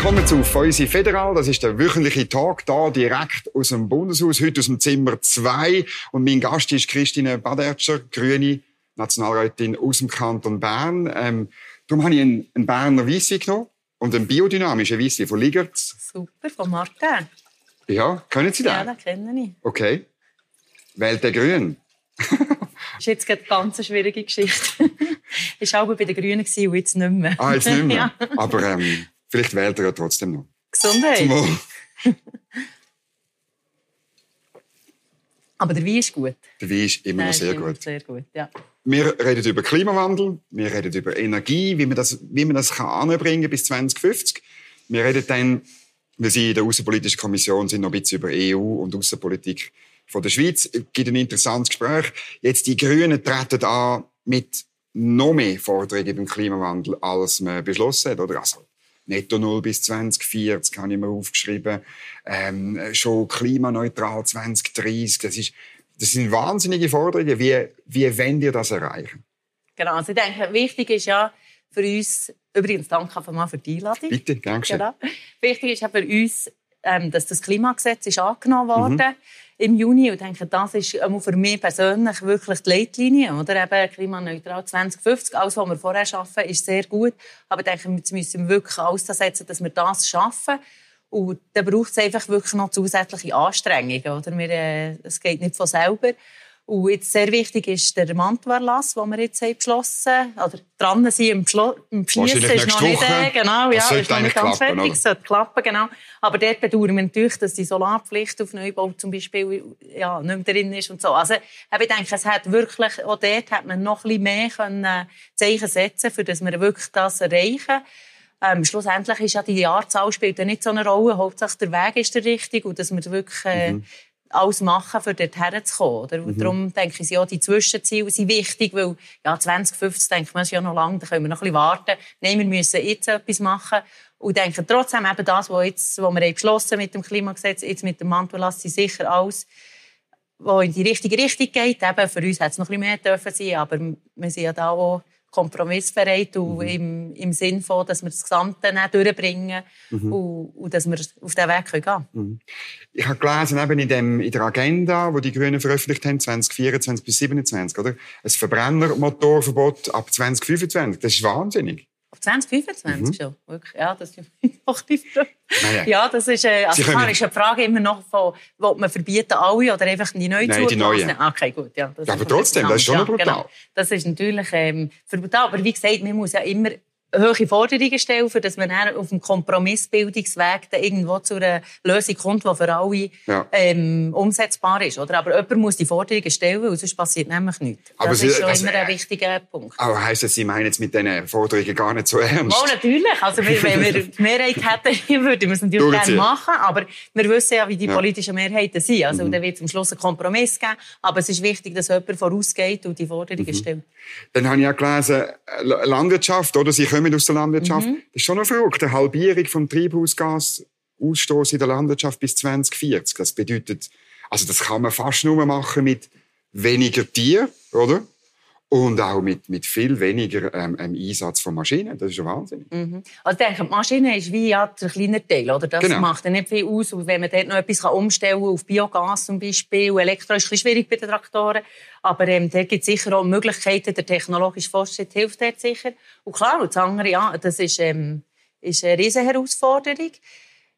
Willkommen zu Feusi Federal. Das ist der wöchentliche Tag da direkt aus dem Bundeshaus, heute aus dem Zimmer 2. Und mein Gast ist Christine Badertscher, Grüne Nationalrätin aus dem Kanton Bern. Ähm, darum habe ich einen, einen Berner Weisse genommen und einen biodynamischen Weisse von Ligertz. Super, von Martin. Ja, können Sie den? Ja, den kenne ich. Okay. Wählt der Grün. Das ist jetzt gerade eine ganz schwierige Geschichte. ich war auch bei den Grünen und jetzt nicht mehr. Ah, jetzt nicht mehr. ja. Aber ähm, vielleicht wählt er ja trotzdem noch. Gesundheit. Aber der Wein ist gut. Der Wein ist immer noch sehr immer gut. Sehr gut, ja. Wir reden über Klimawandel, wir reden über Energie, wie man das, wie man das kann anbringen bis 2050. Wir reden dann, wir sind in der Außenpolitischen Kommission sind noch ein bisschen über EU und Außenpolitik von der Schweiz. Es gibt ein interessantes Gespräch. Jetzt die Grünen treten an mit noch mehr Forderungen beim Klimawandel, als man beschlossen hat, oder? Also, Netto Null bis 2040 habe ich mir aufgeschrieben. Ähm, schon klimaneutral 2030. Das, ist, das sind wahnsinnige Forderungen. Wie, wie wollen ihr das erreichen? Genau. Also ich denke, wichtig ist ja für uns, übrigens danke einfach mal für die Einladung. Bitte, danke schön. Genau. Wichtig ist auch für uns, ähm, dass das Klimagesetz ist angenommen worden im Juni. Und denke, das ist auch für mich persönlich wirklich die Leitlinie. Oder? Eben klimaneutral 2050. Alles, was wir vorher schaffen, ist sehr gut. Aber ich denke, jetzt müssen wir wirklich alles setzen, dass wir das schaffen. Und dann braucht es einfach wirklich noch zusätzliche Anstrengungen. Oder? Wir, äh, es geht nicht von selber. Und jetzt sehr wichtig ist der Mantelerlass, den wir jetzt haben beschlossen haben. Oder dran sind im, Beschlo- im Wahrscheinlich ist noch nicht, Woche. äh, genau, Das ja, ist noch nicht ganz klappen, fertig. Es sollte klappen, genau. Aber dort bedauern wir natürlich, dass die Solarpflicht auf Neubau zum Beispiel ja, nicht mehr drin ist und so. Also, ich denke, es hat wirklich, auch dort hat man noch ein bisschen mehr können, äh, Zeichen setzen für dass wir wirklich das erreichen. Ähm, schlussendlich ist ja die Jahrzahl spielt ja nicht so eine Rolle. Hauptsache der Weg ist der richtige und dass wir wirklich äh, alles machen, um dort herzukommen. Oder? Und darum denke ich, auch die Zwischenziele sind wichtig, weil ja, 2050 denkt man, ist ja noch lang, da können wir noch ein bisschen warten. Nein, wir müssen jetzt etwas machen. Und denke trotzdem eben das, was, jetzt, was wir beschlossen mit dem Klimagesetz, jetzt mit dem Mantellass, sind sicher alles, was in die richtige Richtung geht. Eben, für uns hätte es noch ein bisschen mehr dürfen sein, aber wir sind ja da auch kompromissbereit und im, im Sinn von, dass wir das Gesamte durchbringen und, und dass wir auf diesen Weg gehen können. Ich habe gelesen, eben in, dem, in der Agenda, die die Grünen veröffentlicht haben, 2024 bis 2027, oder? Ein Verbrennermotorverbot ab 2025. Das ist wahnsinnig. Auf 2025 Mhm. schon? Wirklich? Ja, das ist noch die Frage. Nein, Ja, das ist, äh, also klar ist eine Frage immer noch von, will man verbieten alle oder einfach die neuen Nein, die neuen. Okay, gut, ja. Ja, aber trotzdem, das ist schon ja, noch brutal. Genau. Das ist natürlich ähm, brutal. Aber wie gesagt, man muss ja immer hohe Forderungen stellen, für dass man dann auf dem Kompromissbildungsweg dann irgendwo zu einer Lösung kommt, die für alle Ja. ähm, umsetzbar ist. Oder? Aber jemand muss die Forderungen stellen, weil sonst passiert nämlich nichts. Aber das Sie- ist schon das- immer ein wichtiger Punkt. Aber heisst das, Sie meinen jetzt mit diesen Forderungen gar nicht so ernst? Oh, natürlich. Also, wir- wenn wir die Mehrheit hätten, würden wir es natürlich Durchziehen. gerne machen. Aber wir wissen ja, wie die Ja. Mhm. politischen Mehrheiten sind. Also, dann wird es am Schluss einen Kompromiss geben. Aber es ist wichtig, dass jemand vorausgeht und die Forderungen Mhm. stellt. Dann habe ich auch gelesen, äh, Landwirtschaft, oder? Sie kommen aus der Landwirtschaft. Mhm. Das ist schon eine Frage. Eine Halbierung vom Treibhausgasausstoß in der Landwirtschaft bis 2040. Das bedeutet, also das kann man fast nur machen mit weniger Tier, oder? Und auch mit, mit viel weniger ähm, ähm, Einsatz von Maschinen. Das ist schon wahnsinnig. Also, ich denke, die Maschine ist wie ja, der kleine Teil. Oder? Das Genau. macht ja nicht viel aus. Und wenn man dort noch etwas kann umstellen kann, auf Biogas zum Beispiel, Elektro ist ein bisschen schwierig bei den Traktoren. Aber ähm, da gibt es sicher auch Möglichkeiten. Der technologische Fortschritt hilft dort sicher. Und klar, und das andere, ja, das ist, ähm, ist eine riesige Herausforderung.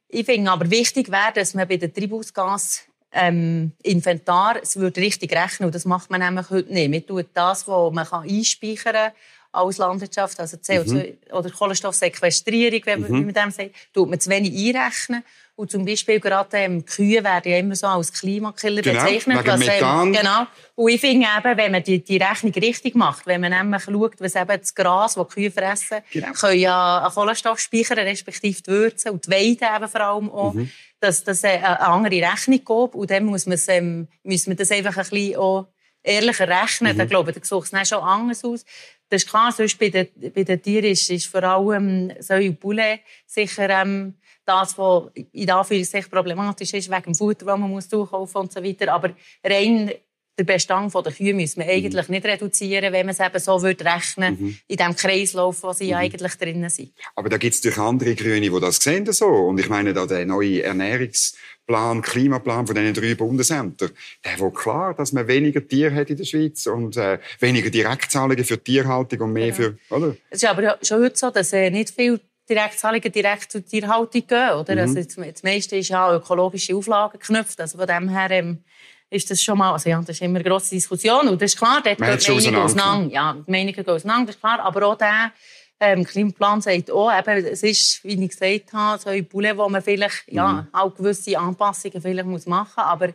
Ich finde aber wichtig wäre, dass man bei den Treibhausgas ähm, Inventar es würde richtig rechnen und das macht man nämlich heute nicht. Man tut das, was man kann einspeichern kann als Landwirtschaft, also CO2 oder Kohlenstoffsequestrierung, wenn man, wie man dem sagt, tut man zu wenig einrechnen. Und zum Beispiel gerade ähm, Kühe werden ja immer so als Klimakiller Genau, bezeichnet. Methan. Ähm, genau. Und ich finde eben, wenn man die, die Rechnung richtig macht, wenn man nämlich schaut, was eben das Gras, das Kühe fressen, Genau. können ja einen Kohlenstoff speichern, respektive die Würze und die Weide eben vor allem auch, Mhm. dass das eine andere Rechnung gibt. Und dann muss man, ähm, muss man das einfach ein bisschen auch ehrlicher rechnen. Mhm. Dann glaube ich, dann sieht es dann schon anders aus. Das ist klar, sonst bei den, bei den Tieren ist, ist vor allem Säu und Poulet sicher ähm, das, was in Anführungszeichen problematisch ist, wegen dem Futter, das man muss durchkaufen und so weiter. Aber rein den Bestand der Kühe müssen wir eigentlich mhm. nicht reduzieren, wenn man es eben so würde rechnen mhm. in dem Kreislauf, wo sie mhm. eigentlich drinnen sind. Aber da gibt es durch andere Grüne, die das sehen so. Und ich meine, da der neue Ernährungsplan, Klimaplan von diesen drei Bundesämtern, der will klar, dass man weniger Tiere hat in der Schweiz und äh, weniger Direktzahlungen für Tierhaltung und mehr genau. für, oder? Es ist aber schon heute so, dass äh, nicht viel Direktzahlungen direkt zur Tierhaltung gehen, oder? Mhm. Also das meiste ist ja ökologische Auflagen geknüpft. Also von dem her ähm, ist das schon mal, also ja, das ist immer eine grosse Diskussion und das ist klar, dort geht die Meinungen auseinander. Ja, die Meinungen gehen auseinander, das ist klar, aber auch der ähm, Klimaplan sagt auch, eben, es ist, wie ich gesagt habe, so ein Poulet, wo man vielleicht, mhm. ja, auch gewisse Anpassungen vielleicht muss machen muss, aber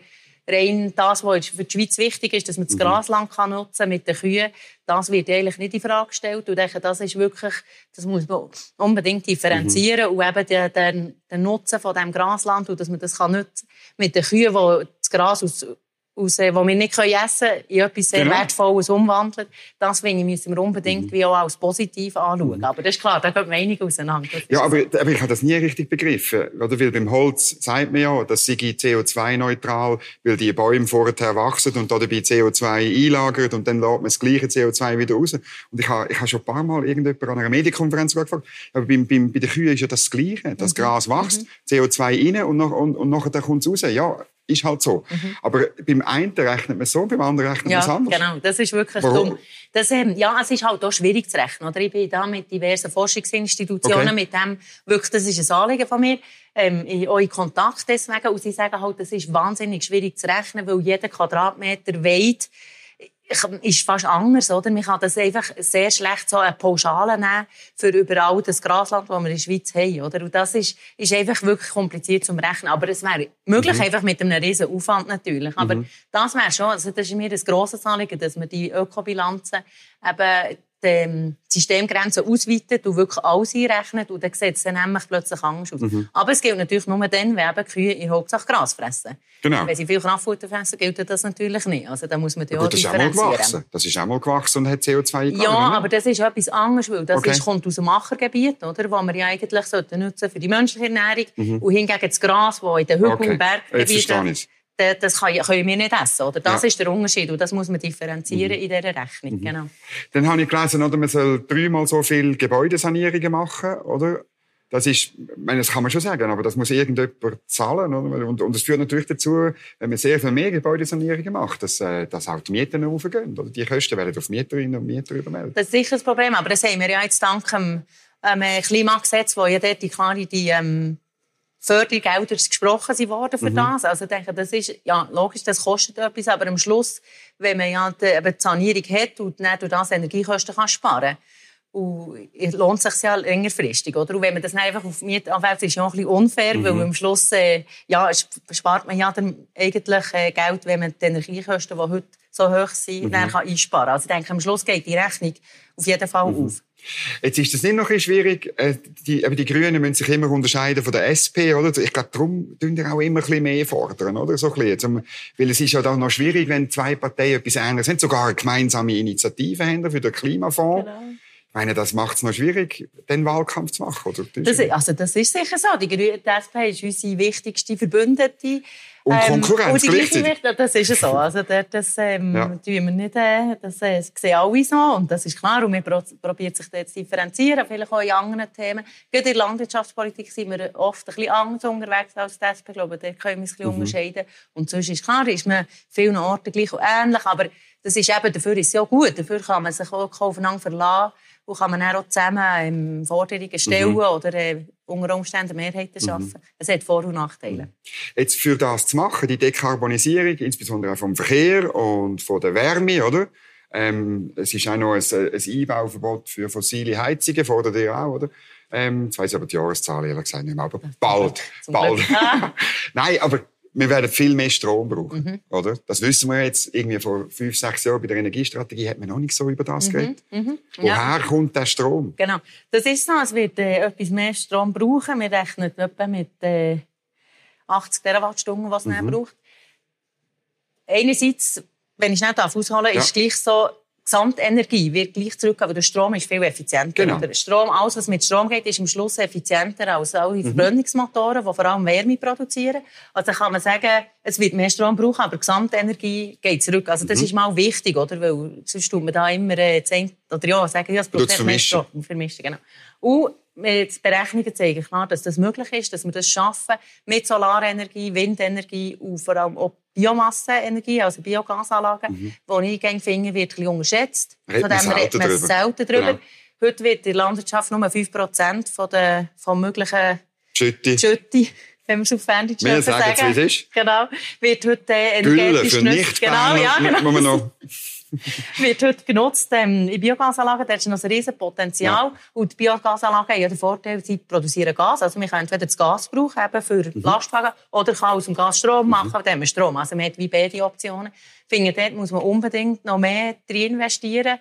rein das, was für die Schweiz wichtig ist, dass man das mhm. Grasland kann nutzen mit den Kühen, das wird eigentlich nicht in Frage gestellt. Und ich denke, das ist wirklich, das muss man unbedingt differenzieren mhm. und eben den, den, den Nutzen von dem Grasland und dass man das kann nutzen mit den Kühen, die das Gras aus aus, äh, wir nicht essen können, in etwas sehr genau. Wertvolles umwandeln. Das finde ich, müssen wir unbedingt mhm. wie auch als positiv anschauen. Aber das ist klar, da geht Meinung auseinander. Ja, aber, aber ich habe das nie richtig begriffen. Oder? Weil beim Holz sagt man ja, das sei CO2-neutral, weil die Bäume vorher wachsen und dabei CO2 einlagern und dann lädt man das gleiche CO2 wieder raus. Und ich habe, ich habe schon ein paar Mal irgendjemand an einer Medienkonferenz gefragt, aber beim, beim, bei den Kühen ist ja das Gleiche. Das mhm. Gras wächst, mhm. CO2 rein und, nach, und, und nachher kommt es raus. Ja, ist halt so. Mhm. Aber beim einen rechnet man so, beim anderen rechnet ja, man es anders. genau. Das ist wirklich Warum? dumm. Das, ähm, ja, es ist halt auch schwierig zu rechnen. Oder? Ich bin da mit diversen Forschungsinstitutionen, okay. mit dem, wirklich, das ist ein Anliegen von mir, ähm, in, auch in Kontakt deswegen. Und sie sagen halt, das ist wahnsinnig schwierig zu rechnen, weil jeder Quadratmeter weit ist fast anders, oder? Man kann das einfach sehr schlecht so eine Pauschale nehmen für überall das Grasland, das wir in der Schweiz haben, oder? Und das ist, ist einfach wirklich kompliziert zum Rechnen. Aber es wäre möglich, mhm. einfach mit einem riesen Aufwand natürlich. Aber mhm. das wäre schon, also das ist mir ein grosses Anliegen, dass wir die Ökobilanzen eben die Systemgrenzen ausweitet und wirklich alles einrechnet und dann sieht es dann nämlich plötzlich anders aus. Mhm. Aber es gilt natürlich nur dann, wenn eben Kühe in Hauptsache Gras fressen. Genau. Wenn sie viel Kraftfutter fressen, gilt das natürlich nicht. Also da muss man die auch das ist auch mal gewachsen. Das ist auch mal gewachsen und hat CO2 eingegangen. Ja, aber das ist etwas anderes, weil das okay. ist, kommt aus dem Machergebiet, oder, wo wir ja eigentlich nutzen für die menschliche Ernährung mhm. und hingegen das Gras, das in den Hügeln okay. und Berggebieten das können wir nicht essen. Oder? Das ja. ist der Unterschied und das muss man differenzieren mhm. in dieser Rechnung. Mhm. Genau. Dann habe ich gelesen, oder, man soll dreimal so viele Gebäudesanierungen machen. Oder? Das ist, meine, das kann man schon sagen, aber das muss irgendjemand zahlen. Oder? Und, und das führt natürlich dazu, wenn man sehr viel mehr Gebäudesanierungen macht, dass, äh, dass auch die Mieten aufgehen. Oder die Kosten werden auf Mieterinnen und Mieter übermeldet. Das ist sicher das Problem, aber das sehen wir ja jetzt dank dem ähm, Klimagesetz, wo ja dort die, die ähm, Fördergelder gesprochen sind worden für mhm. das. Also ich denke, das ist, ja, logisch, das kostet etwas, aber am Schluss, wenn man ja die, die Sanierung hat und dann durch das Energiekosten kann sparen kann, und lohnt sich ja längerfristig, oder? Und wenn man das einfach auf Miet anwälzt, ist ja auch ein bisschen unfair, mhm. weil am Schluss, äh, ja, spart man ja dann eigentlich äh, Geld, wenn man die Energiekosten, die heute so hoch sind, mhm. dann kann einsparen. Also ich denke, am Schluss geht die Rechnung auf jeden Fall mhm. auf. Jetzt ist das nicht noch ein schwierig. Äh, die, aber die Grünen müssen sich immer unterscheiden von der SP, oder? Ich glaube, darum tun die auch immer ein bisschen mehr fordern, oder? So ein bisschen. Weil es ist ja dann noch schwierig, wenn zwei Parteien etwas Ähnliches haben, sogar eine gemeinsame Initiative haben für den Klimafonds. Genau. Ich meine, das macht es noch schwierig, den Wahlkampf zu machen, oder? Das, also, das ist sicher so. Die, Grüne, die SP ist unsere wichtigste Verbündete. Und ähm, Konkurrenz ähm, gleichzeitig. Das ist so. Also das ähm, ja. tun wir nicht, äh, das äh, sehen alle so. Und das ist klar. Und wir probieren sich da zu differenzieren, vielleicht auch in anderen Themen. Gerade in der Landwirtschaftspolitik sind wir oft ein bisschen anders unterwegs als die SP. Ich glaube, da können wir uns ein bisschen mhm. unterscheiden. Und sonst ist klar, ist man vielen Orten gleich und ähnlich. Aber das ist eben, dafür ist es ja gut. Dafür kann man sich auch aufeinander verlassen und kann man dann auch zusammen ähm, Forderungen stellen mhm. oder äh, unter Umständen Mehrheiten schaffen. Mhm. Es hat Vor- und Nachteile. Jetzt für das zu machen, die Dekarbonisierung, insbesondere auch vom Verkehr und von der Wärme, oder? Ähm, es ist auch noch ein, ein Einbauverbot für fossile Heizungen, fordert ihr auch, oder? Ähm, jetzt weiss ich aber die Jahreszahl ehrlich gesagt nicht mehr, aber bald, bald. Nein, aber wir werden viel mehr Strom brauchen, mhm. oder? Das wissen wir jetzt. Irgendwie vor fünf, sechs Jahren bei der Energiestrategie hat man noch nicht so über das mhm. geredet. Mhm. Woher ja. kommt der Strom? Genau. Das ist so, es wird äh, etwas mehr Strom brauchen. Wir rechnen etwa mit äh, 80 Terawattstunden, was man mhm. braucht. Einerseits, wenn ich nicht ausholen darf, ja. ist gleich so, Gesamtenergie wird gleich zurück, aber der Strom ist viel effizienter. Genau. Der Strom, alles, was mit Strom geht, ist am Schluss effizienter als alle Verbrennungsmotoren, die vor allem Wärme produzieren. Also kann man sagen, es wird mehr Strom brauchen, aber Gesamtenergie geht zurück. Also das ist mal wichtig, oder? Weil sonst tut man da immer äh, zehn, oder ja, sagen, ja, es braucht mehr. Strom. Vermischen, genau. Und die Berechnungen zeigen klar, dass das möglich ist, dass wir das schaffen mit Solarenergie, Windenergie und vor allem auch Biomasseenergie, also Biogasanlagen, wo ich gerne finde, wird ein bisschen unterschätzt. Von man dem man drüber. selten drüber. Genau. Heute wird in der Landwirtschaft nur 5% von der, von möglichen Schütte. Schütte, wenn wir es auf Fernsehen Wir sagen es, wie es ist. Genau. Wird heute Gülle energetisch für nicht Genau, ja, genau. muss man noch wird heute genutzt ähm, in Biogasanlagen. Da ist noch ein riesen Potenzial. Und die Biogasanlagen haben ja den Vorteil, sie produzieren Gas. Also man kann entweder das Gas brauchen eben für Mhm. Lastwagen oder kann aus dem Gas Strom machen, dann haben wir Strom. Also man hat wie beide Optionen. Ich finde, dort muss man unbedingt noch mehr drin investieren,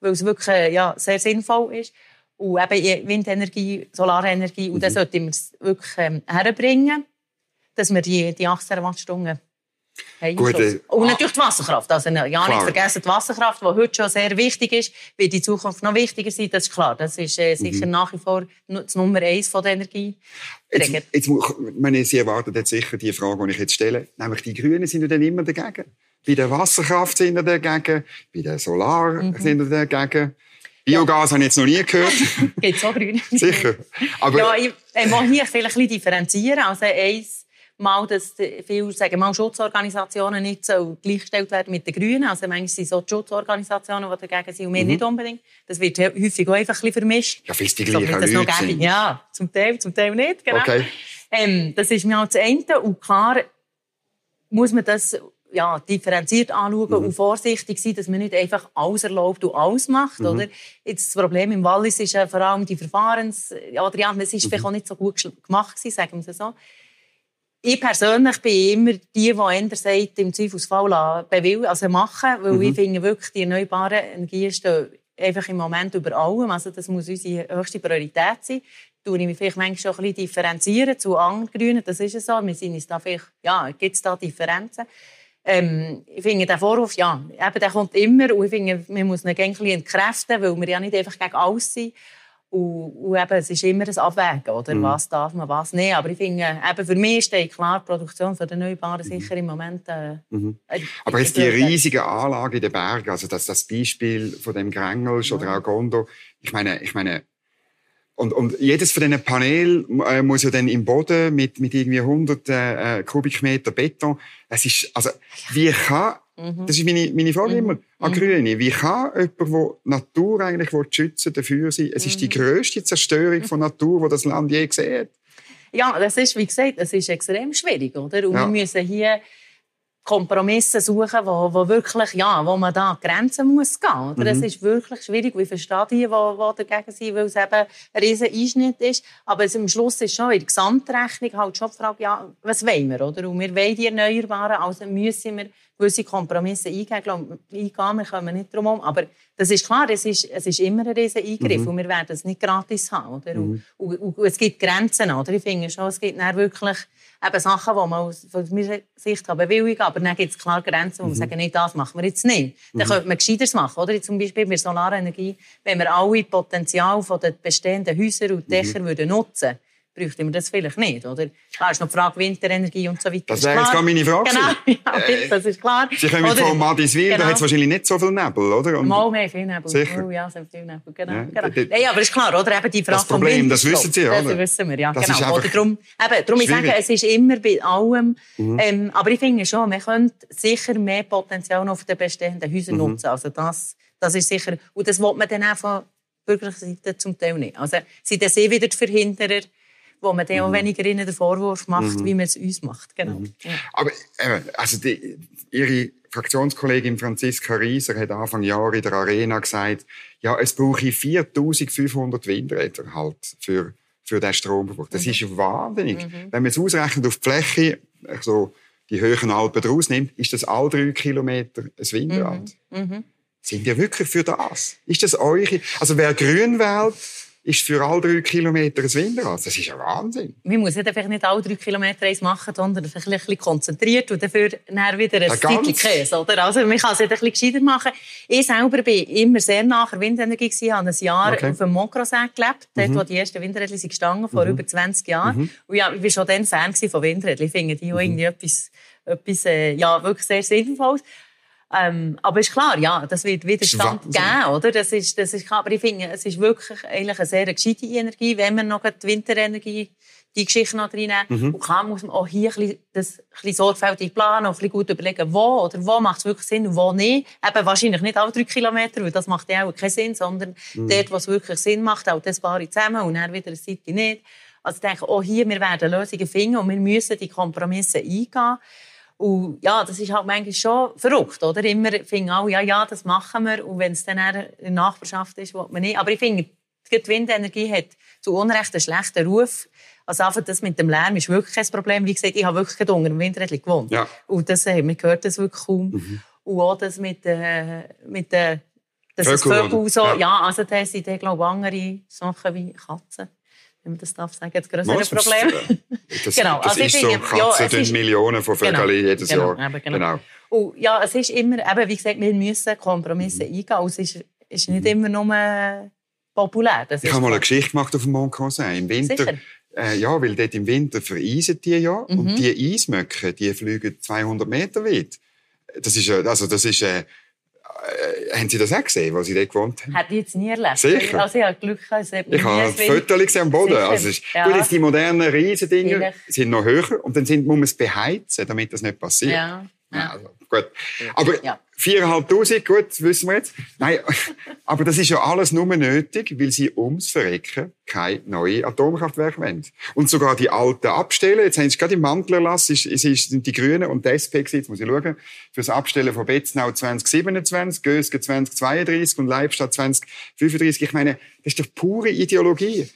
weil es wirklich äh, ja, sehr sinnvoll ist. Und eben in Windenergie, Solarenergie. Und Mhm. das sollten wir es wirklich ähm, herbringen, dass wir die, die 18 Wattstunden haben. Gut, äh, Und natürlich die Wasserkraft. Also, ja, nicht vergessen, die Wasserkraft, die heute schon sehr wichtig ist, wird in Zukunft noch wichtiger sein. Das ist klar. Das ist äh, sicher Mhm. nach wie vor das Nummer eins von der Energie. Jetzt, meine, Sie erwarten jetzt sicher die Frage, die ich jetzt stelle. Nämlich, die Grünen sind ja dann immer dagegen. Bei der Wasserkraft sind sie dagegen. Bei der Solar Mhm. sind sie dagegen. Biogas habe ich jetzt noch nie gehört. Gibt es auch Grüne? sicher. Aber Ja, ich, ich muss hier vielleicht ein bisschen differenzieren. Also eins Mal, dass viele sagen, mal Schutzorganisationen nicht so gleichgestellt werden mit den Grünen. Also manchmal sind so die Schutzorganisationen, die dagegen sind und Mhm. wir nicht unbedingt. Das wird häufig auch einfach ein bisschen vermischt. ja, fest die gleichen das Leute sind. Ja, zum Teil, zum Teil nicht. Genau. Okay. Ähm, das ist mir halt das eine. Und klar muss man das ja, differenziert anschauen Mhm. und vorsichtig sein, dass man nicht einfach alles erlaubt und alles Mhm. macht. Oder? Jetzt das Problem im Wallis ist ja vor allem die Verfahrens... Ja, es ist Mhm. vielleicht auch nicht so gut gemacht gewesen, sagen wir es so. Ich persönlich bin immer die, die eher sagt, im Zweifelsfall bewilligen, also machen, weil Mhm. ich finde wirklich, die erneuerbaren Energien stehen einfach im Moment über allem. Also das muss unsere höchste Priorität sein. tue ich mich vielleicht manchmal schon ein bisschen differenzieren zu anderen Grünen. Das ist es so. Wir sind uns da vielleicht, ja, gibt es da Differenzen? Ähm, ich finde, der Vorwurf, ja, eben, der kommt immer. Und ich finde, man muss ihn ein bisschen entkräften, weil wir ja nicht einfach gegen alles sind. Und, und eben, es ist immer ein Abwägen, oder? Mhm. Was darf man, was nicht. Aber ich finde, eben, für mich steht klar, die Produktion von den Erneuerbaren sicher im Moment... Äh, Mhm. äh, Aber jetzt die äh, riesigen Anlagen in den Bergen, also das, das Beispiel von dem Grengelsch oder auch Gondo, ich meine, ich meine, und, und jedes von diesen Panelen äh, muss ja dann im Boden mit, mit irgendwie 100 äh, Kubikmeter Beton, es ist, also, wie kann, Mhm. das ist meine, meine Frage immer an Grüne, wie kann jemand, der die Natur eigentlich schützen dafür sein, es Mhm. ist die grösste Zerstörung von Natur, die das Land je gesehen hat. Ja, das ist, wie gesagt, das ist extrem schwierig, oder? Und Ja. wir müssen hier Kompromisse suchen, wo, wo wirklich, ja, wo man da an Grenzen muss gehen, oder? Das Mhm. ist wirklich schwierig. Ich verstehe die, die, die dagegen sind, weil es eben ein riesen Einschnitt ist. Aber es, am Schluss ist schon in der Gesamtrechnung halt schon die Frage, ja, was wollen wir, oder? Und wir wollen die Erneuerbaren, also müssen wir gewisse Kompromisse eingehen. Ich glaube, eingehen, wir kommen nicht drum herum. Aber das ist klar, es ist, es ist immer ein riesen Eingriff und wir werden es nicht gratis haben. Oder? Und, und, und es gibt Grenzen. Oder? Ich finde schon, es gibt dann wirklich eben Sachen, die man aus von meiner Sicht kann bewilligen kann. Aber dann gibt es klar Grenzen, wo man sagen, nee, das machen wir jetzt nicht. Dann könnte man Gescheiteres machen. Oder? Zum Beispiel bei Solarenergie, wenn wir alle Potenzial von den bestehenden Häusern und Dächern würden nutzen bräuchten wir das vielleicht nicht, oder? Klar ist noch die Frage Winderenergie und so weiter. Das wäre jetzt gerade meine Frage Genau, ja, Äh, das ist klar. Sie kommen Oder- von Madiswil, da Genau. hat es wahrscheinlich nicht so viel Nebel, oder? Und Mal mehr viel Nebel. Sicher. Oh, ja, sind viel Nebel. Genau. Ja, genau. d- d- Nein, aber ist klar, oder? Eben die Frage Das Problem, das wissen Sie, oder? Das wissen wir, ja. Das genau. oder darum, eben, darum ich sage, schwierig. Mhm. es ist immer bei allem. Ähm, aber ich finde schon, man könnte sicher mehr Potenzial noch auf den bestehenden Häusern Mhm. nutzen. Also das, das ist sicher. Und das will man dann auch von bürgerlicher Seite zum Teil nicht. Also sind das eh wieder die Verhinderer, wo man dann Mhm. auch weniger ihnen den Vorwurf macht, wie man es uns macht. Genau. Ja. Aber eben, also die, Ihre Fraktionskollegin Franziska Rieser hat Anfang Jahr in der Arena gesagt, ja, es brauche 4500 Windräder halt für, für den Stromverbrauch. Das Mhm. ist wahnsinnig. Wenn man es ausrechnet auf die Fläche, also die höheren Alpen draus nimmt, ist das all drei Kilometer ein Windrad. Mhm. Sind wir wirklich für das? Ist das eure? Also wer grün wählt, ist für alle drei Kilometer ein Windrad. Das ist ja Wahnsinn. Man muss nicht, nicht alle drei Kilometer eins machen, sondern vielleicht ein bisschen konzentriert und dafür dann wieder ein Stückchen Käse. Oder? Also man kann es ein bisschen gescheiter machen. Ich selber bin immer sehr nach der Windenergie gewesen, habe ein Jahr okay. auf dem Montrosee gelebt, dort, mhm. wo die ersten Windräder sind gestanden, vor mhm. über 20 Jahren. Mhm. Und ja, ich war schon dann Fan von Windrädern. Ich finde die mhm. irgendwie etwas, etwas äh, ja, wirklich sehr sinnvolles. Ähm, aber ist klar, ja, das wird Widerstand geben, oder? Das ist, das ist klar. Aber ich finde, es ist wirklich eigentlich eine sehr gescheite Energie, wenn wir noch die Winterenergie, die Geschichte noch reinnehmen. Mhm. Und klar muss man auch hier ein bisschen, das ein bisschen sorgfältig planen und ein bisschen gut überlegen, wo oder wo macht es wirklich Sinn und wo nicht. Eben wahrscheinlich nicht alle drei Kilometer, weil das macht ja auch keinen Sinn, sondern mhm. dort, wo es wirklich Sinn macht, auch das Paare zusammen und dann wieder eine Seite nicht. Also ich denke, auch hier, wir werden Lösungen finden und wir müssen die Kompromisse eingehen. Und ja, das ist halt manchmal schon verrückt, oder? Immer finden alle, ja, ja, das machen wir. Und wenn es dann in der Nachbarschaft ist, will man nicht. Aber ich finde, die Windenergie hat zu Unrecht einen schlechten Ruf. Also einfach das mit dem Lärm ist wirklich kein Problem. Wie gesagt, ich habe wirklich unter dem Windrädchen gewohnt. Ja. Und das, äh, man hört das wirklich kaum. Mhm. Und auch das mit, äh, mit äh, das Vögel so, ja. ja, also da sind, glaube ich, andere Sachen wie Katzen wenn man das darf sagen, das größere Was, Problem. Das, genau. Das also ist so, Katzen ja, ist, Millionen von Vögeln genau, jedes genau, Jahr. Eben, genau. genau. Und ja, es ist immer, eben, wie gesagt, wir müssen Kompromisse mhm. eingehen. es ist, ist nicht mhm. immer nur populär. Das ich habe mal eine Geschichte gemacht auf dem Mont Conseil. Im Winter, äh, ja, weil dort im Winter vereisen die ja. Mhm. Und die Eismöcke, die fliegen 200 Meter weit. Das ist, also das ist, äh, äh, haben Sie das auch gesehen, wo Sie dort gewohnt haben? Hätte ich jetzt nie erlebt. Sicher? Also ich habe Glück gehabt. Ich habe Fotos gesehen am Boden. Also ist, ja. Gut, jetzt die modernen Riesendinger sind noch höher und dann sind, muss man es beheizen, damit das nicht passiert. Ja. Ja. Also, gut. Aber ja. 4'500, gut, wissen wir jetzt. Nein, aber das ist ja alles nur nötig, weil sie ums Verrecken kein neues Atomkraftwerk wollen. Und sogar die alten abstellen. Jetzt haben sie gerade im Mantelerlass, ist, sind die Grünen und die SP jetzt muss ich schauen, für das Abstellen von Betznau 2027, Gösgen 2032 und Leibstadt 2035. Ich meine, das ist doch pure Ideologie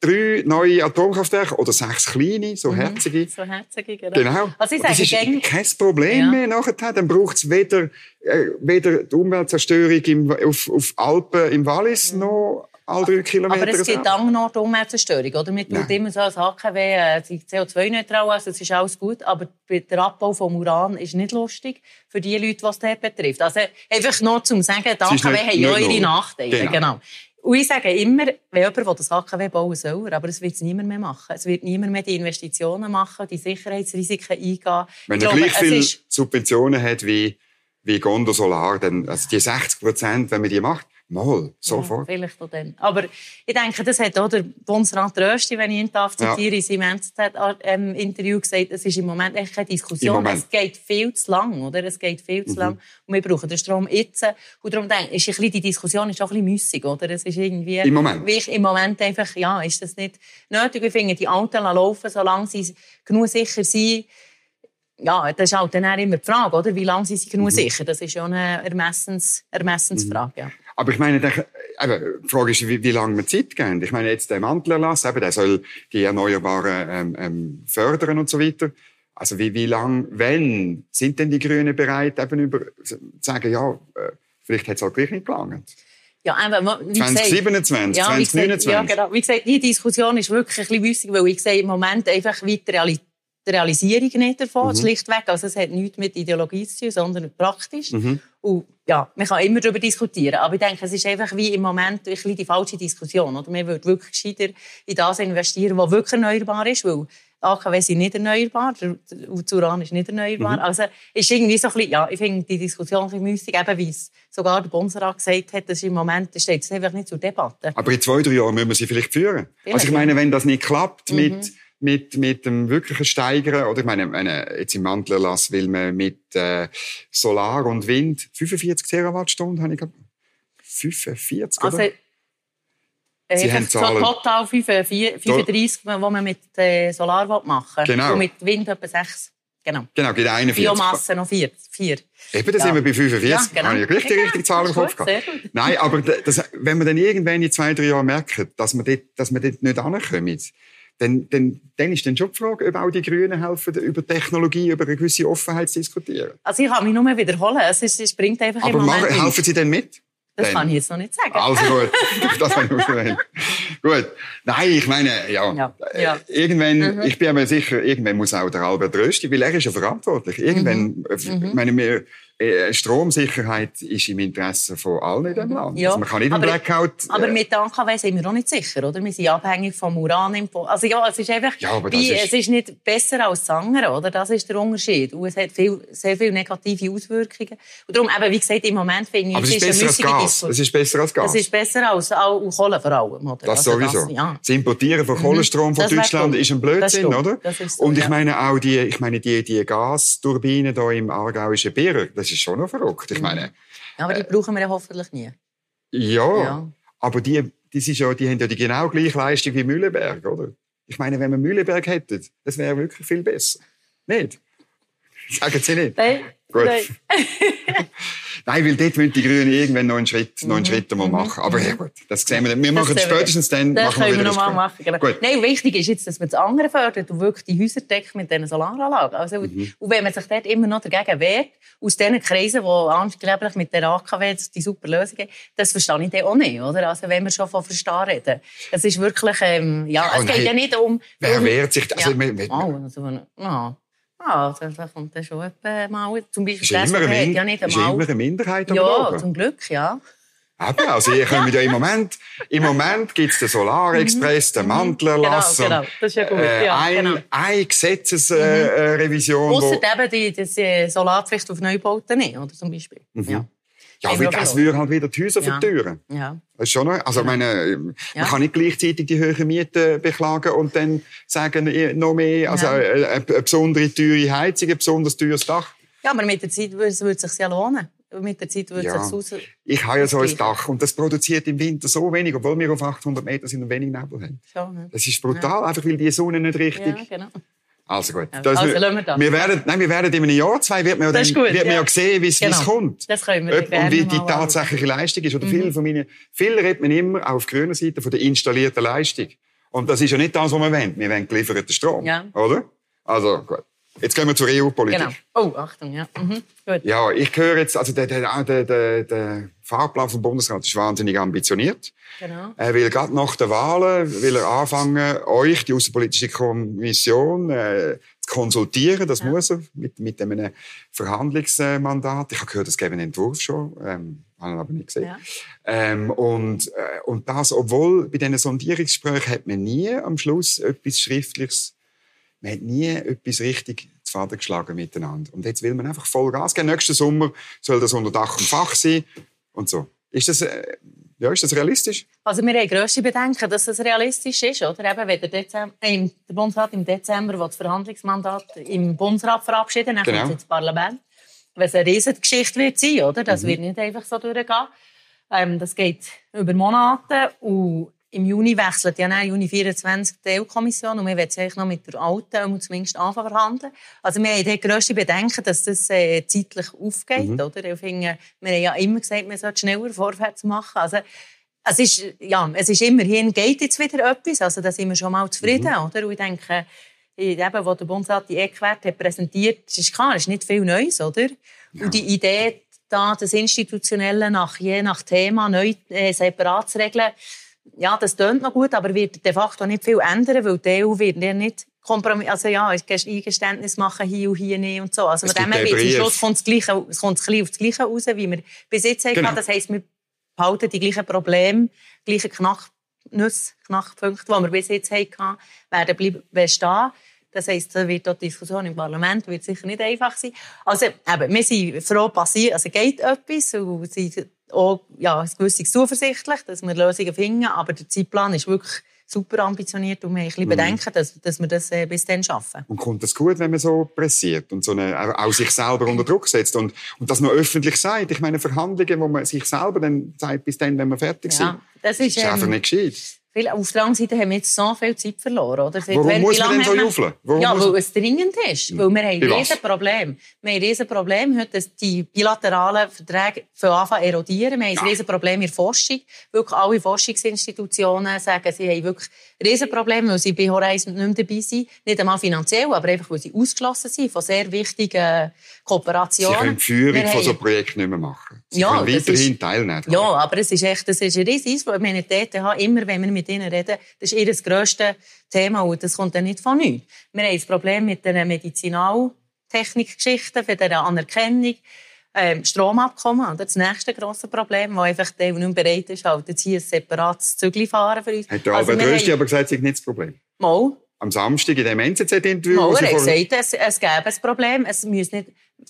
drei neue Atomkraftwerke oder sechs kleine, so mhm. herzige. So herzige, genau. genau. Also ich sage, das ist gäng... kein Problem ja. mehr nachher. Dann braucht es weder, äh, weder die Umweltzerstörung im, auf, auf Alpen im Wallis mhm. noch all drei Kilometer. Aber es gibt auch noch die Umweltzerstörung, oder? Man tut immer so als HKW, äh, CO2-neutral, also das ist alles gut, aber der Abbau vom Uran ist nicht lustig für die Leute, die es betrifft. Also einfach noch zum sagen, die AKW haben ja ihre Nachteile. Genau. genau. Und ich sage immer, wenn jemand das AKW bauen soll, aber es wird es niemand mehr machen. Es wird niemand mehr die Investitionen machen, die Sicherheitsrisiken eingehen. Wenn er gleich viele Subventionen hat wie, wie Gondo Solar, dann, also die 60 Prozent, wenn man die macht, Mal, sofort. Ja, vielleicht auch dann. Aber ich denke, das hat auch der Bundesrat Rösti, wenn ich ihn darf zitieren, ja. in seinem NZZ-Interview gesagt, es ist im Moment echt keine Diskussion. Es geht viel zu lang, oder? Es geht viel zu mhm. lang. Und wir brauchen den Strom jetzt. Und darum denke ich, ist die Diskussion ist auch ein bisschen müssig, oder? Es ist irgendwie... Im Moment? Wie Im Moment einfach, ja, ist das nicht nötig. Ich finde, die Alten laufen, solange sie genug sicher sind, ja, das ist halt dann immer die Frage, oder? Wie lange sind sie genug mhm. sicher? Das ist ja eine Ermessens, Ermessensfrage, ja. Aber ich meine, der, eben, die Frage ist, wie, wie lange wir Zeit geben. Ich meine, jetzt der Mantelerlass, eben, der soll die Erneuerbaren ähm, ähm, fördern und so weiter. Also wie, wie lang, wenn sind denn die Grünen bereit, eben über, zu sagen, ja, äh, vielleicht hat es halt gleich nicht gelangt? Ja, einfach, wie 2027, ja, 2029. ja, genau. Wie gesagt, die Diskussion ist wirklich ein bisschen wüssig, weil ich sehe im Moment einfach weiter Realität die Realisierung nicht davon, mhm. schlichtweg. Also es hat nichts mit Ideologie zu tun, sondern praktisch. Mhm. Und ja, man kann immer darüber diskutieren, aber ich denke, es ist einfach wie im Moment ein bisschen die falsche Diskussion. Oder? Man würde wirklich gescheiter in das investieren, was wirklich erneuerbar ist, weil AKW sind nicht erneuerbar, und Uran ist nicht erneuerbar. Mhm. Also ist irgendwie so ein bisschen, ja, ich finde die Diskussion ein bisschen müßig, eben wie es sogar der Bundesrat gesagt hat, dass im Moment das steht es einfach nicht zur Debatte. Aber in zwei, drei Jahren müssen wir sie vielleicht führen. Vielleicht, also ich meine, wenn das nicht klappt mhm. mit mit, mit dem wirklichen Steigern, oder ich meine, meine jetzt im Mantlerlass will man mit äh, Solar und Wind 45 Terawattstunden, habe ich gehabt. 45, also, oder? Äh, Sie haben Zahlen. total 35, 35 die man mit äh, Solar machen will. Genau. Und mit Wind etwa 6. Genau. Genau, geht 41. Biomasse noch 4. 4. Eben, da ja. sind wir bei 45. Ja, genau. Habe ich richtig, ja, richtig Zahlen im Kopf gehabt. Nein, aber das, wenn wir dann irgendwann in zwei, drei Jahren merken, dass wir dort, dass wir dort nicht ankommen, dann, dann, dann ist dann schon die Frage, ob auch die Grünen helfen, über Technologie, über eine gewisse Offenheit zu diskutieren. Also ich kann mich nur wiederholen. Es, ist, es bringt einfach Aber im machen, helfen Sie denn mit? Das dann. kann ich jetzt noch nicht sagen. Also gut, das habe ich gut. Gut. Nein, ich meine, ja. Ja, ja. Äh, Irgendwann, ich bin mir sicher, irgendwann muss auch der Albert rösten, weil er ist ja verantwortlich. Irgendwann, äh, ich meine, wir, Stromsicherheit ist im Interesse von allen in diesem Land. Ja. Also man kann nicht einen Aber- Blackout... Aber äh, mit der AKW sind wir auch nicht sicher, oder? Wir sind abhängig vom Uran. Also ja, es ist einfach, Ja, aber wie, ist- es ist nicht besser als das andere, oder? Das ist der Unterschied. Und es hat viel, sehr viele negative Auswirkungen. Und darum, eben, wie gesagt, im Moment finde ich, aber es ist besser als Gas. Es ist besser als Gas. Es ist besser als auch Kohle vor allem, oder? Das Also sowieso. Das, ja. Das Importieren von Kohlenstrom von Das wär Deutschland ist ein Blödsinn, oder? So, Und ich meine auch die, ich meine die, die Gasturbinen da im aargauischen Bier, das ist schon noch verrückt. Ich meine, Ja, aber die brauchen wir ja hoffentlich nie. ja, Ja. aber die, die, ist ja, die haben ja die genau gleiche Leistung wie Mühleberg, oder? Ich meine, wenn wir Mühleberg hätten, das wäre wirklich viel besser. Nicht? Sagen Sie nicht? Nein, Gut. nein. Nein, weil dort wollen die Grünen irgendwann noch einen Schritt, noch einen Schritt einmal machen. Aber ja gut, das sehen wir dann. Wir machen Mhm. Das spätestens dann, Das machen können wir wieder noch mal einen machen. Genau. Gut. Nein, wichtig ist jetzt, dass man das andere fördert und wirklich die Häuser deckt mit diesen Solaranlagen. Also, Mhm. Und wenn man sich dort immer noch dagegen wehrt, aus diesen Kreisen, die angeblich mit der AKW die super Lösung haben, das verstehe ich dann auch nicht, oder? Also, wenn wir schon von Verstehen reden. Es ist wirklich, ähm, ja, Ja, es geht nein. ja nicht um... Wer um wehrt sich? Also, ja. wir- wir- oh, also, ja. Ja, also, da kommt dann schon mal... Zum Beispiel Ist immer, eine Min ja nicht ist immer eine Minderheit am Ja, zum Glück, ja. Eben, also ihr könnt ja im Moment, im Moment gibt's den Solarexpress, den Mantelerlass. Mhm. Genau, genau. Das ist ja gut. Äh, Ja, ein, genau. eine Gesetzesrevision, äh, Revision, Ausser eben die, die, Solarpflicht auf Neubauten nicht, oder zum Beispiel. Ja. Ja, weil das würde halt wieder die Häuser Ja. verteuern. Ja. Das ist schon noch, also ich meine, äh, man Ja. kann nicht gleichzeitig die höheren Mieten beklagen und dann sagen, eh, noch mehr, also Ja. äh, eine, eine besondere teure Heizung, ein besonders teures Dach. ja, aber mit der Zeit würde es sich ja lohnen. Mit der Zeit würde Ja. es sich. Ich habe ja so ein. Dach und das produziert im Winter so wenig, obwohl wir auf 800 Meter sind und wenig Nebel haben. Schon, ne? Das ist brutal, einfach weil die Sonne nicht richtig... Ja, genau. Also gut. Ja, Das, also wir das. wir werden, nein, wir werden in einem Jahr, zwei, wird man ja, dann, gut, wird man ja. ja sehen, wie es Genau. kommt. Das können wir Ob, und wie die tatsächliche Leistung ist. Oder viel von meinen, viel redet man immer auf grüner Seite von der installierten Leistung. Und das ist ja nicht das, was wir wollen. Wir wollen gelieferten Strom. Ja. Oder? Also, gut. Jetzt gehen wir zur EU-Politik. Genau. Oh, Achtung, ja. Mhm. Gut. Ja, ich höre jetzt, also der, der, der, der, Fahrplan vom Bundesrat ist wahnsinnig ambitioniert. Genau. Er will gerade nach den Wahlen will er anfangen, euch, die Außenpolitische Kommission, äh, zu konsultieren. Das muss er mit, mit einem Verhandlungsmandat. Ich habe gehört, es gäbe einen Entwurf schon, ähm, habe ihn aber nicht gesehen. Ja. Ähm, und, äh, und das, obwohl bei diesen Sondierungsgesprächen hat man nie am Schluss etwas Schriftliches, man hat nie etwas richtig zu Faden geschlagen miteinander. Und jetzt will man einfach voll Gas geben. Nächsten Sommer soll das unter Dach und Fach sein und so. Ist das, äh, ja, ist das realistisch? Also wir haben grösste Bedenken, dass es realistisch ist. Oder? Eben, wenn der, Dezember, äh, der Bundesrat im Dezember das Verhandlungsmandat im Bundesrat verabschieden dann Genau. kommt es ins Parlament. Wenn es eine Riesengeschichte wird sein, oder? das Mhm. wird nicht einfach so durchgehen. Ähm, das geht über Monate und im Juni wechselt ja dann Juni 24 die EU-Kommission und wir wollen eigentlich noch mit der alten um zumindest anfangen verhandeln. Also wir haben die grösste Bedenken, dass das äh, zeitlich aufgeht. Mhm. Oder? Ich finde, wir haben ja immer gesagt, man sollte schneller vorwärts machen. Also, es ist, ja, es ist immerhin, geht jetzt wieder etwas, also da sind wir schon mal zufrieden, Mhm. oder? Und ich denke, eben, wo der Bundesrat die Eckwerte präsentiert, ist klar, ist nicht viel Neues, oder? Und die Idee, da das Institutionelle nach, je nach Thema neu äh, separat zu regeln, ja, das tönt noch gut, aber wird de facto nicht viel ändern, weil die EU wird ja nicht Kompromiss, also ja, ein Eingeständnis machen, hier und hier nicht und so. Also Es mit dem her wird am. Schluss kommt es, gleiche, es kommt ein bisschen auf das Gleiche raus, wie wir bis jetzt haben. Genau. Das heisst, wir behalten die gleichen Probleme, die gleichen Knacknüsse, Knackpunkte, die wir bis jetzt hatten, werden bleiben bestehen. Das heisst, da wird auch die Diskussion im Parlament wird sicher nicht einfach sein. Also, eben, wir sind froh, passiert, also geht etwas und sind auch ja, ein gewisses zuversichtlich, dass wir Lösungen finden, aber der Zeitplan ist wirklich super ambitioniert und wir haben ein bisschen Bedenken, dass, dass wir das äh, bis dann schaffen. Und kommt das gut, wenn man so pressiert und so eine, auch auch sich selber unter Druck setzt und, und das noch öffentlich sagt? Ich meine, Verhandlungen, wo man sich selber dann sagt, bis dann, wenn wir fertig sind. Ja, das ist, Das ist einfach ähm, nicht gescheit. Viel, auf der anderen Seite haben wir jetzt so viel Zeit verloren. Oder? Warum wenn- muss man denn so? Warum ja, muss- weil es dringend ist. Weil wir haben ein riesen Problem. Wir haben ein riesen Problem heute, dass die bilateralen Verträge von Anfang an erodieren. Wir haben ein riesen Problem in der Forschung. Wirklich alle Forschungsinstitutionen sagen, sie haben wirklich ein riesen Problem, weil sie bei Horizon nicht mehr dabei sind. Nicht einmal finanziell, aber einfach, weil sie ausgeschlossen sind von sehr wichtigen Sie Kooperationen. können die Führung Wir von so haben- Projekten nicht mehr machen. Sie Ja, können weiterhin ist- teilnehmen. ja, aber es ist echt, das ist ein riesiges Problem. Die ETH, immer wenn wir mit mit ihnen rede, das ist ihr das grösste Thema und das kommt dann nicht von nichts. Wir haben das Problem mit den Medizinaltechnikgeschichten, für diese Anerkennung. Ähm, Stromabkommen, oder? das nächste grosse Problem, wo einfach der nicht bereit ist, halt jetzt hier ein separates Zügel fahren für uns. Hat der also Albert Rösti haben... aber gesagt, es ist nicht das Problem? Mal. Am Samstag in dem NZZ-Interview? Mal, er hat gesagt, es, es gäbe ein Problem. Es muss nicht,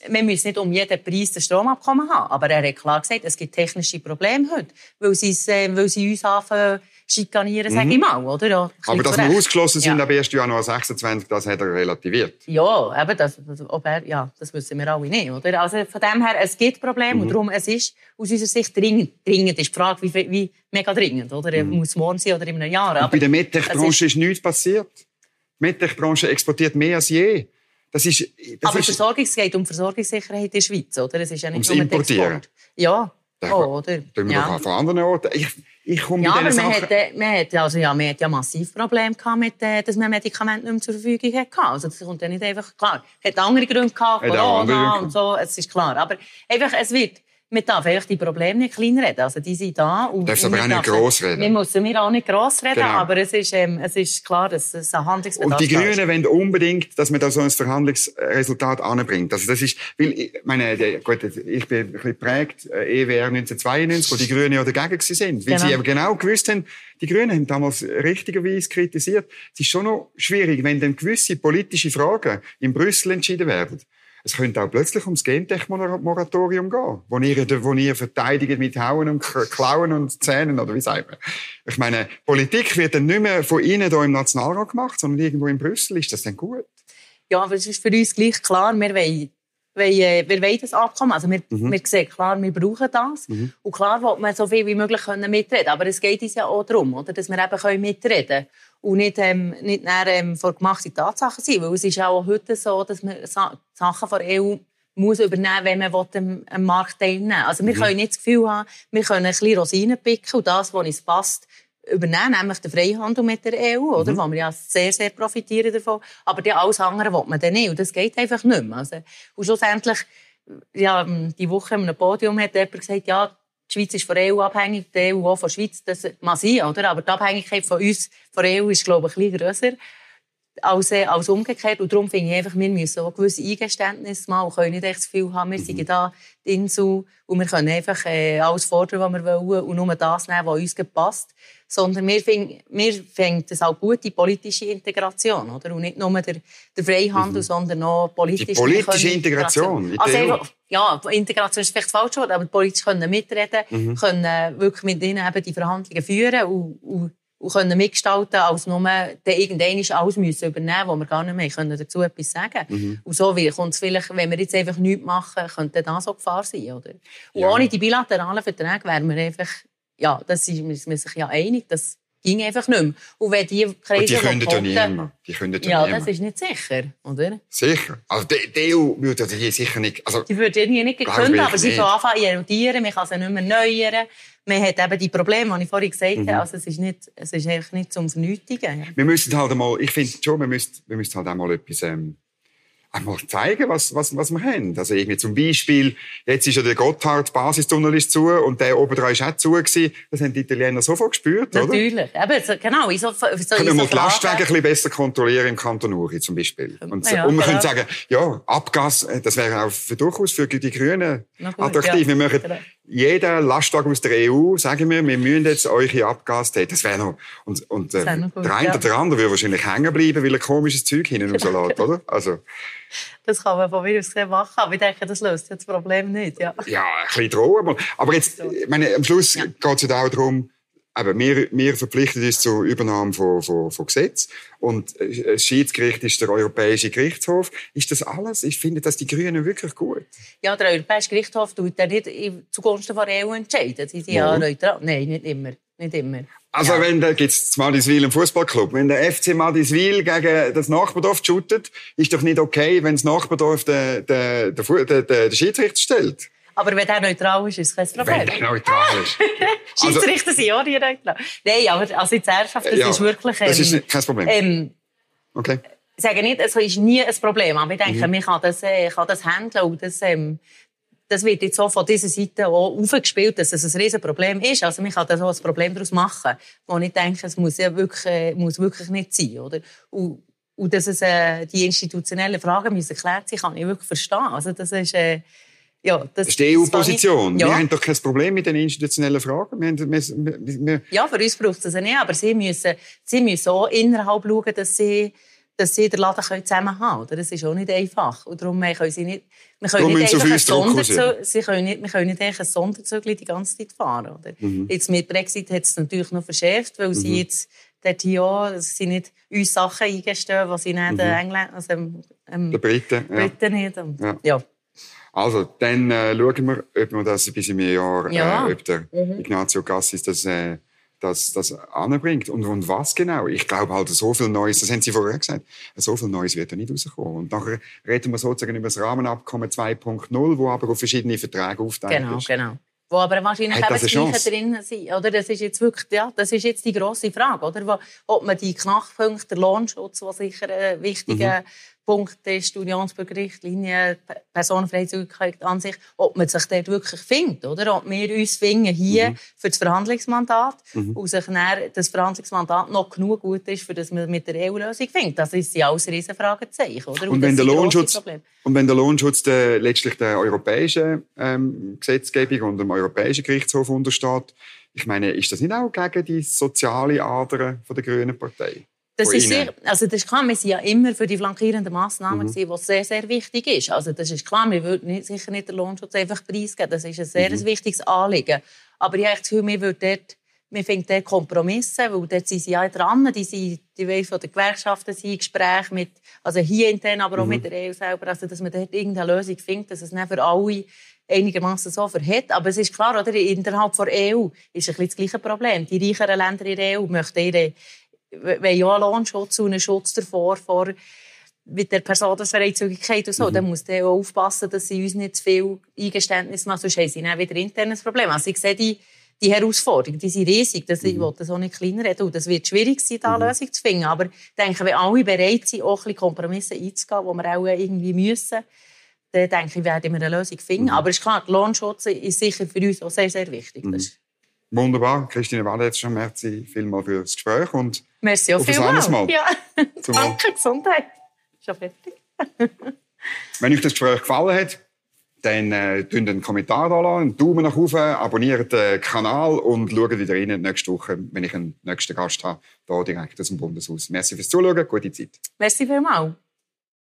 wir müssen nicht um jeden Preis das Stromabkommen haben. Aber er hat klar gesagt, es gibt technische Probleme heute, weil sie, äh, weil sie uns anfangen schikanieren, sage ich mhm. mal. Oder? Ja, aber dass wir ausgeschlossen sind ja. ab 1. Januar 26, das hat er relativiert. Ja, eben, das, ob er, ja, das wissen wir alle nicht. Oder? Also von dem her, es gibt Probleme mhm. und darum, es ist aus unserer Sicht dringend. Dringend ist die Frage, wie, wie mega dringend. Oder? Mhm. Muss morgen sein oder in einem Jahr. Aber bei der Medtech-Branche ist, ist nichts passiert. Die Medtech-Branche exportiert mehr als je. Das ist, das aber ist, Versorgungs es geht um Versorgungssicherheit in der Schweiz, oder? Es ist ja nicht nur Importieren. Ja. Oh, oder? wir ja. von anderen Orten. Ich, ich komme ja, aber man hat, man, hat, also ja, man hat ja massiv Probleme gehabt mit, äh, dass man Medikamente nicht mehr zur Verfügung hatte. Also das kommt ja nicht einfach klar. Hat andere Gründe gehabt, Corona und so, es ist klar. Aber einfach, es wird man darf einfach die Probleme nicht kleinreden. Also die sind da. Und, Darfst aber auch nicht gross reden. Wir müssen wir auch nicht gross reden, genau. aber es ist, ähm, es ist klar, dass es ein Handlungsbedarf ist. Und die Grünen wollen unbedingt, dass man da so ein Verhandlungsresultat anbringt. Also das ist, weil, ich meine, gut, ich bin ein bisschen geprägt, äh, EWR 1992, wo die Grünen ja dagegen sind. Weil genau. sie eben genau gewusst haben, die Grünen haben damals richtigerweise kritisiert. Es ist schon noch schwierig, wenn dann gewisse politische Fragen in Brüssel entschieden werden es könnte auch plötzlich ums Gentech-Moratorium gehen, wo ihr, wo ihr verteidigt mit Hauen und Klauen und Zähnen, oder wie sagt man? Ich meine, Politik wird dann nicht mehr von Ihnen hier im Nationalrat gemacht, sondern irgendwo in Brüssel. Ist das denn gut? Ja, aber es ist für uns gleich klar, wir wollen wir, wir wollen das Abkommen. Also wir, mhm. wir sehen klar, wir brauchen das. Mhm. Und klar will man so viel wie möglich mitreden können. Aber es geht uns ja auch darum, oder, dass wir eben mitreden können und nicht, ähm, nicht näher, ähm, vor gemachte Tatsachen sind. Weil es ist auch heute so, dass man Sachen von der EU muss übernehmen, wenn man am, am Markt teilnehmen will. Also wir mhm. können nicht das Gefühl haben, wir können ein bisschen Rosinen picken und das, was uns passt, übernehmen, nämlich den Freihandel mit der EU, oder? Mhm. wo wir ja sehr, sehr profitieren davon. Aber die alles andere will man dann nicht. Und das geht einfach nicht mehr. Also, und schlussendlich, ja, die Woche an einem Podium hat jemand gesagt, ja, die Schweiz ist von der EU abhängig, die EU auch von der Schweiz. Das mag sein, oder? Aber die Abhängigkeit von uns, von der EU, ist, glaube ich, ein bisschen grösser als, äh, als umgekehrt. Und darum finde ich einfach, wir müssen auch gewisse Eingeständnisse machen und können nicht echt das Gefühl haben, wir mhm. sind da die Insel und wir können einfach äh, alles fordern, was wir wollen und nur das nehmen, was uns passt. Sondern wir finden, wir finden das auch gute politische Integration, oder? Und nicht nur der, der Freihandel, mhm. sondern auch politische, die politische Integration. Integration. Also einfach, ja, Integration ist vielleicht falsch, aber politisch können mitreden, mhm. können wirklich mit ihnen eben die Verhandlungen führen und, und und können mitgestalten, als nur irgendwann alles müssen übernehmen wo wir gar nicht mehr können dazu etwas sagen mhm. Und so kommt es vielleicht, wenn wir jetzt einfach nichts machen, könnte das so Gefahr sein. Oder? Und ja. ohne die bilateralen Verträge wären wir einfach, ja, das ist man sich ja einig, das ging einfach nicht mehr. Und wenn die Kreise... Und die können ja nicht immer. Die können ja, ja das ist nicht sicher, oder? Sicher. Also die, die EU würde die sicher nicht... Also, die würde irgendwie nicht gekündigt, aber sie kann anfangen erudieren, man kann sie nicht mehr neuern. Man hat eben die Probleme, die ich vorhin gesagt mhm. habe. Also es ist, nicht, es ist nicht zum Vernötigen. Wir müssen halt einmal, ich finde schon, wir müssen, wir müssen halt einmal etwas... Ähm, einmal zeigen, was, was, was wir haben. Also irgendwie zum Beispiel, jetzt ist ja der Gotthard-Basistunnel ist zu und der oben dran ist auch zu gewesen. Das haben die Italiener sofort gespürt, Natürlich. oder? Natürlich. Eben, genau. In so, so, können wir mal die Lastwagen ein bisschen besser kontrollieren im Kanton Uri zum Beispiel. Und, ja, und wir können sagen, ja, Abgas, äh, das wäre auch für durchaus für die Grünen gut, attraktiv. Ja. Wir machen genau jeder Lastwagen aus der EU, sagen wir, wir müssen jetzt eure Abgase Das wäre noch, und, und äh, gut, der eine ja. oder der andere würde wahrscheinlich hängen bleiben, weil er komisches Zeug hinten im Salat, oder? Also. Das kann man von mir aus machen, aber ich denke, das löst das Problem nicht, ja. Ja, ein bisschen drohen. Aber jetzt, ich meine, am Schluss ja. geht es ja auch darum, aber wir, wir verpflichten uns zur Übernahme von, von, von Gesetz. Und äh, das Schiedsgericht ist der Europäische Gerichtshof. Ist das alles? Ich finde das die Grünen wirklich gut. Ja, der Europäische Gerichtshof tut ja nicht zugunsten von der EU entscheiden. Sie sind ja neutral. Nein, nicht immer. Nicht immer. Also ja. wenn da gibt's Madiswil im Fußballclub, wenn der FC Madiswil gegen das Nachbardorf shootet, ist doch nicht okay, wenn das Nachbardorf den, den, den, den, den Schiedsrichter stellt. Aber wenn der neutral ist, ist es kein Problem. Wenn der neutral ist. Schiedsrichter sind auch nicht neutral. Nein, aber also der Herrschaft, das ja, ist wirklich... Ähm, das ist ähm, kein Problem. Ähm, okay. Ich sage nicht, es ist nie ein Problem, aber ich denke, mhm. man kann das, äh, kann das handeln und das, ähm, das wird jetzt auch von dieser Seite auch aufgespielt, dass es ein Riesenproblem ist. Also man kann da so ein Problem daraus machen, wo ich denke, es muss ja wirklich, äh, muss wirklich nicht sein, oder? Und, und dass es, äh, die institutionellen Fragen müssen geklärt sein, kann ich wirklich verstehen. Also das ist, äh, ja, das, das ist die EU-Position. Ja. Wir haben doch kein Problem mit den institutionellen Fragen. Wir haben, wir, wir, ja, für uns braucht es das nicht, aber sie müssen, sie müssen auch innerhalb schauen, dass sie dass sie den Laden zusammen haben können. Das ist auch nicht einfach. Und darum können sie nicht, wir können nicht einfach ein Sonderzug, sie können nicht, wir können nicht einfach ein Sonderzug die ganze Zeit fahren. Oder? Mhm. Jetzt mit Brexit hat es natürlich noch verschärft, weil mhm. sie jetzt dort dass sie nicht uns Sachen eingestehen, was sie nicht mhm. den Engländern, also ähm, ähm, Briten ja. nicht. Und, ja. ja. Also, dann äh, schauen wir, ob wir das bis im Jahr, ja. äh, ob der mhm. Ignazio Cassis das äh, das, das anbringt. Und, und was genau? Ich glaube halt, so viel Neues, das haben Sie vorher gesagt, so viel Neues wird da nicht rauskommen. Und nachher reden wir sozusagen über das Rahmenabkommen 2.0, wo aber auf verschiedene Verträge aufteilt genau, ist. Genau, genau. Wo aber wahrscheinlich eben das Gleiche drin sind. Oder? Das ist jetzt wirklich, ja, das ist jetzt die grosse Frage, oder? Ob man die Knackpunkte, der Lohnschutz, was sicher ein wichtiger mhm. Punkt ist, Unionsbürgerrichtlinie, Personenfreizügigkeit an sich, ob man sich dort wirklich findet, oder? Ob wir uns finden hier mhm. für das Verhandlungsmandat mhm. und sich dann das Verhandlungsmandat noch genug gut ist, für dass man mit der EU-Lösung findet. Das ist ja alles riesen Fragezeichen, oder? Und, und wenn der Lohnschutz, und wenn der Lohnschutz der, letztlich der europäischen ähm, Gesetzgebung und dem Europäischen Gerichtshof untersteht, ich meine, ist das nicht auch gegen die soziale Ader der Grünen Partei? Das ist, sehr, also das ist klar, wir sind ja immer für die flankierenden Massnahmen, mhm. die sehr, sehr wichtig ist. Also das ist klar, wir würden nicht, sicher nicht den Lohnschutz einfach preisgeben. Das ist ein sehr mhm. wichtiges Anliegen. Aber ich habe das Gefühl, wir würden dort, wir finden dort Kompromisse, weil dort sind sie ja dran. Die, sind, die wollen von den Gewerkschaften sind in Gespräch mit, also hier intern, aber auch mhm. mit der EU selber, also dass man dort irgendeine Lösung findet, dass es nicht für alle einigermaßen so verhält. Aber es ist klar, oder, innerhalb der EU ist ein bisschen das gleiche Problem. Die reicheren Länder in der EU möchten ihre wenn ja Lohnschutz und einen Schutz davor vor mit der Personenfreizügigkeit und so, mhm. dann muss der auch aufpassen, dass sie uns nicht zu viel Eingeständnis machen, sonst haben sie dann wieder ein internes Problem. Also ich sehe die, die Herausforderungen, die sind riesig, das, mhm. ich will das auch nicht kleiner reden, das wird schwierig sein, da eine mhm. Lösung zu finden, aber ich denke, wenn alle bereit sind, auch ein bisschen Kompromisse einzugehen, die wir auch irgendwie müssen, dann denke ich, werden wir eine Lösung finden. Mhm. Aber es ist klar, Lohnschutz ist sicher für uns auch sehr, sehr wichtig. Mhm. Wunderbar. Christine schon merci vielmal für das Gespräch und merci auch auf ein anderes Mal. Ja. Danke, Gesundheit. Schon fertig. Wenn euch das Gespräch gefallen hat, dann äh, einen Kommentar da lassen, einen Daumen nach oben, abonniert den Kanal und schaut wieder rein nächste Woche, wenn ich einen nächsten Gast habe, hier direkt aus dem Bundeshaus. Merci fürs Zuschauen, gute Zeit. Merci vielmals.